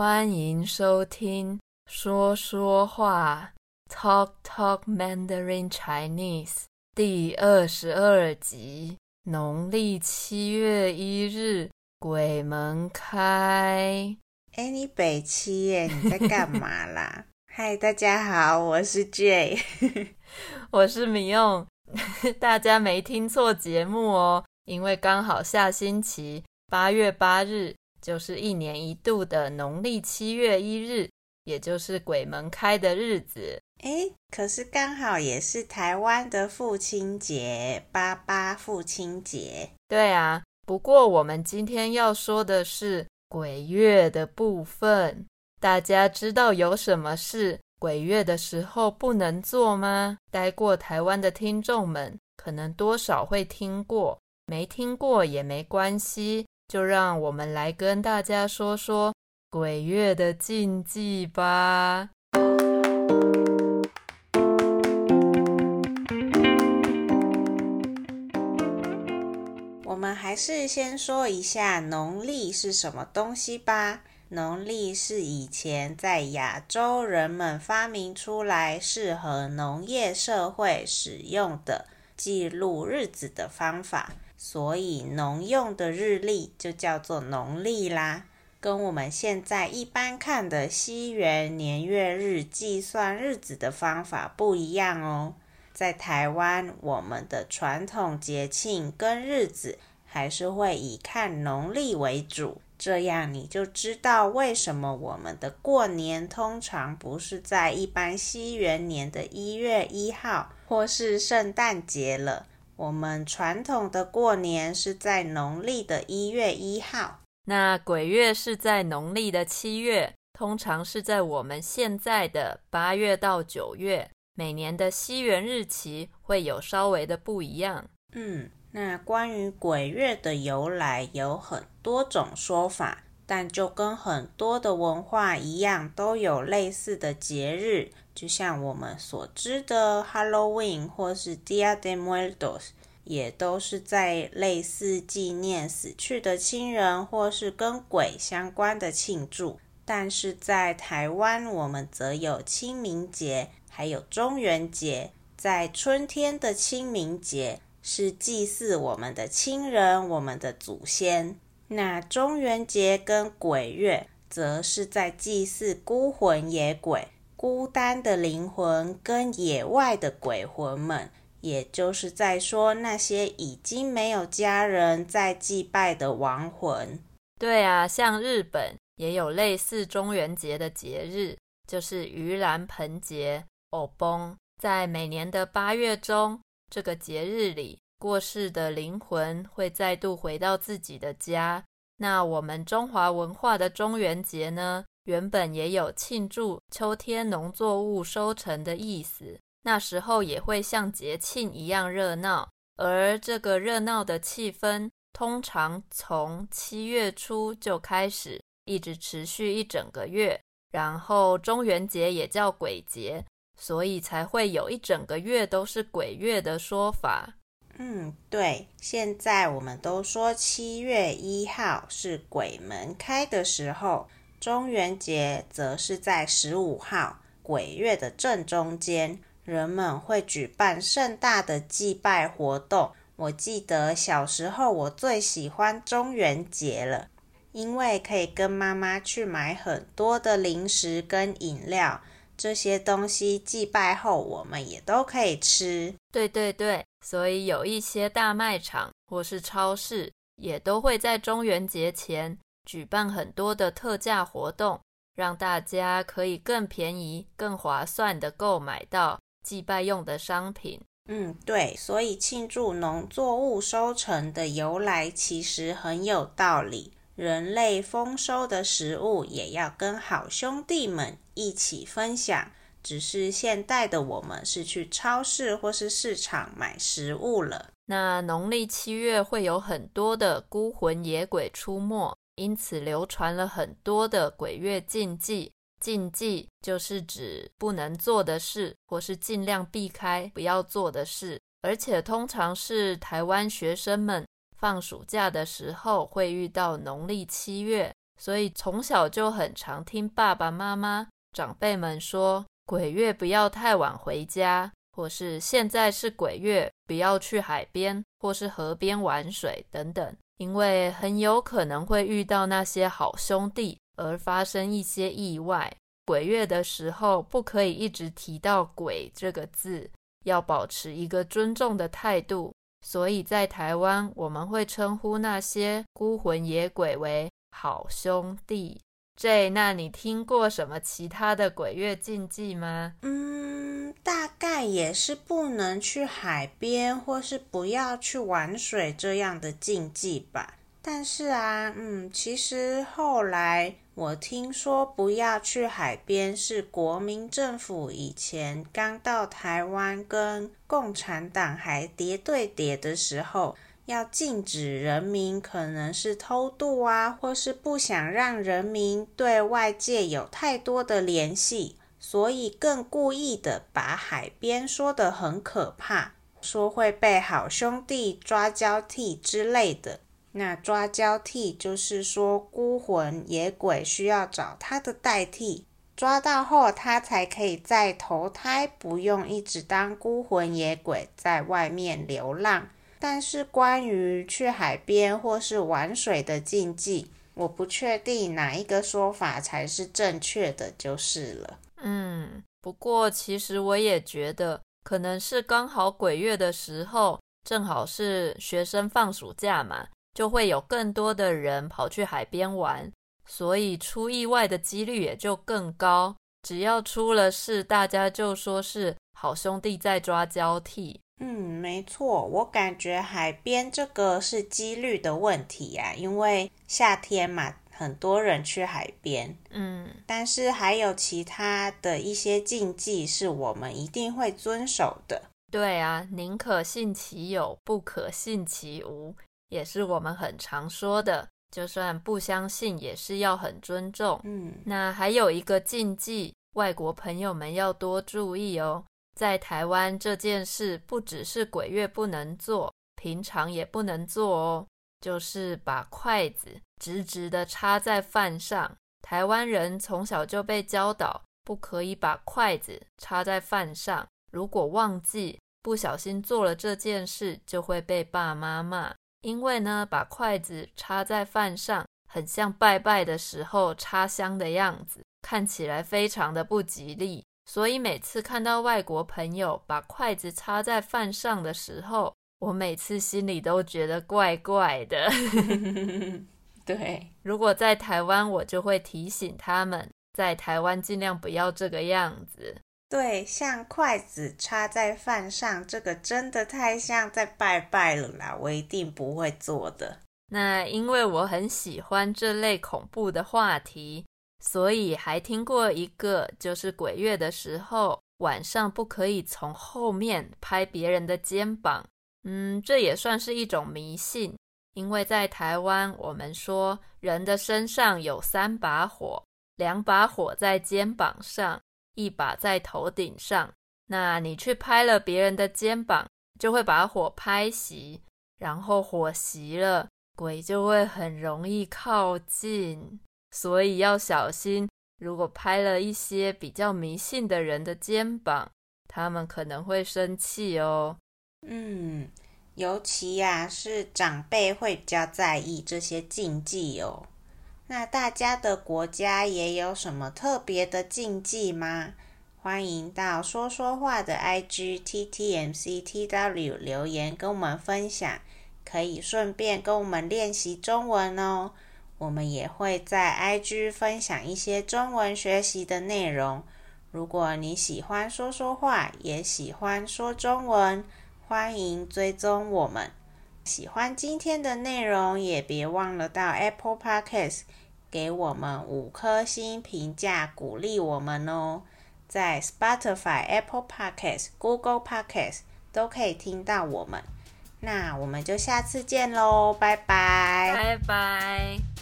欢迎收听说说话，Talk Talk Mandarin Chinese 第二十二集。农历七月一日，鬼门开。哎，你北七耶？你在干嘛啦？嗨，大家好，我是 Jay，我是米用。大家没听错节目哦，因为刚好下星期八月八日就是一年一度的农历七月一日，也就是鬼门开的日子。哎，可是刚好也是台湾的父亲节，八八父亲节。对啊，不过我们今天要说的是鬼月的部分。大家知道有什么事鬼月的时候不能做吗？待过台湾的听众们可能多少会听过，没听过也没关系，就让我们来跟大家说说鬼月的禁忌吧。我们还是先说一下农历是什么东西吧。农历是以前在亚洲人们发明出来，适合农业社会使用的记录日子的方法，所以农用的日历就叫做农历啦。跟我们现在一般看的西元年月日计算日子的方法不一样哦。在台湾，我们的传统节庆跟日子还是会以看农历为主。这样你就知道为什么我们的过年通常不是在一般西元年的一月一号，或是圣诞节了。我们传统的过年是在农历的一月一号。那鬼月是在农历的七月，通常是在我们现在的八月到九月。每年的西元日期会有稍微的不一样。嗯。那关于鬼月的由来有很多种说法，但就跟很多的文化一样，都有类似的节日，就像我们所知的 Halloween 或是 Dia de Muertos，也都是在类似纪念死去的亲人或是跟鬼相关的庆祝。但是在台湾，我们则有清明节，还有中元节，在春天的清明节。是祭祀我们的亲人，我们的祖先。那中元节跟鬼月，则是在祭祀孤魂野鬼，孤单的灵魂跟野外的鬼魂们，也就是在说那些已经没有家人在祭拜的亡魂。对啊，像日本也有类似中元节的节日，就是盂兰盆节（お盆）。在每年的八月中。这个节日里，过世的灵魂会再度回到自己的家。那我们中华文化的中元节呢，原本也有庆祝秋天农作物收成的意思。那时候也会像节庆一样热闹，而这个热闹的气氛，通常从七月初就开始，一直持续一整个月。然后中元节也叫鬼节。所以才会有一整个月都是鬼月的说法。嗯，对，现在我们都说七月一号是鬼门开的时候，中元节则是在十五号，鬼月的正中间，人们会举办盛大的祭拜活动。我记得小时候我最喜欢中元节了，因为可以跟妈妈去买很多的零食跟饮料。这些东西祭拜后，我们也都可以吃。对对对，所以有一些大卖场或是超市也都会在中元节前举办很多的特价活动，让大家可以更便宜、更划算的购买到祭拜用的商品。嗯，对，所以庆祝农作物收成的由来其实很有道理。人类丰收的食物也要跟好兄弟们一起分享，只是现代的我们是去超市或是市场买食物了。那农历七月会有很多的孤魂野鬼出没，因此流传了很多的鬼月禁忌。禁忌就是指不能做的事，或是尽量避开不要做的事，而且通常是台湾学生们。放暑假的时候会遇到农历七月，所以从小就很常听爸爸妈妈、长辈们说，鬼月不要太晚回家，或是现在是鬼月，不要去海边或是河边玩水等等，因为很有可能会遇到那些好兄弟，而发生一些意外。鬼月的时候，不可以一直提到“鬼”这个字，要保持一个尊重的态度。所以在台湾，我们会称呼那些孤魂野鬼为好兄弟。J，那你听过什么其他的鬼月禁忌吗？嗯，也是不能去海边，或是不要去玩水这样的禁忌吧。但是啊，嗯，其实后来我听说不要去海边是国民政府以前刚到台湾跟共产党还叠对谍的时候，要禁止人民可能是偷渡啊，或是不想让人民对外界有太多的联系，所以更故意的把海边说得很可怕，说会被好兄弟抓交替之类的。那抓交替就是说，孤魂野鬼需要找他的代替，抓到后他才可以再投胎，不用一直当孤魂野鬼在外面流浪。但是关于去海边或是玩水的禁忌，我不确定哪一个说法才是正确的，就是了。不过其实我也觉得，可能是刚好鬼月的时候，正好是学生放暑假嘛。就会有更多的人跑去海边玩，所以出意外的几率也就更高。只要出了事，大家就说是好兄弟在抓交替。嗯，没错，我感觉海边这个是几率的问题呀，因为夏天嘛，很多人去海边。嗯，但是还有其他的一些禁忌是我们一定会遵守的。对啊，宁可信其有，不可信其无。也是我们很常说的，就算不相信，也是要很尊重。嗯，那还有一个禁忌，外国朋友们要多注意哦。在台湾这件事，不只是鬼月不能做，平常也不能做哦。就是把筷子直直的插在饭上。台湾人从小就被教导，不可以把筷子插在饭上。如果忘记，不小心做了这件事，就会被爸妈骂。因为呢，把筷子插在饭上，很像拜拜的时候插香的样子，看起来非常的不吉利。所以每次看到外国朋友把筷子插在饭上的时候，我每次心里都觉得怪怪的。对，如果在台湾，我就会提醒他们，在台湾尽量不要这个样子。对，像筷子插在饭上，这个真的太像在拜拜了啦！我一定不会做的。那因为我很喜欢这类恐怖的话题，所以还听过一个，就是鬼月的时候，晚上不可以从后面拍别人的肩膀。嗯，这也算是一种迷信，因为在台湾，我们说人的身上有三把火，两把火在肩膀上。一把在头顶上，那你去拍了别人的肩膀，就会把火拍熄，然后火熄了，鬼就会很容易靠近，所以要小心。如果拍了一些比较迷信的人的肩膀，他们可能会生气哦。嗯，尤其呀，是长辈会比较在意这些禁忌哦。那大家的国家也有什么特别的禁忌吗？欢迎到说说话的 IG TTMCTW 留言跟我们分享，可以顺便跟我们练习中文哦。我们也会在 IG 分享一些中文学习的内容。如果你喜欢说说话，也喜欢说中文，欢迎追踪我们。喜欢今天的内容，也别忘了到 Apple Podcast 给我们五颗星评价，鼓励我们哦。在 Spotify、Apple Podcast、Google Podcast 都可以听到我们。那我们就下次见喽，拜拜，拜拜。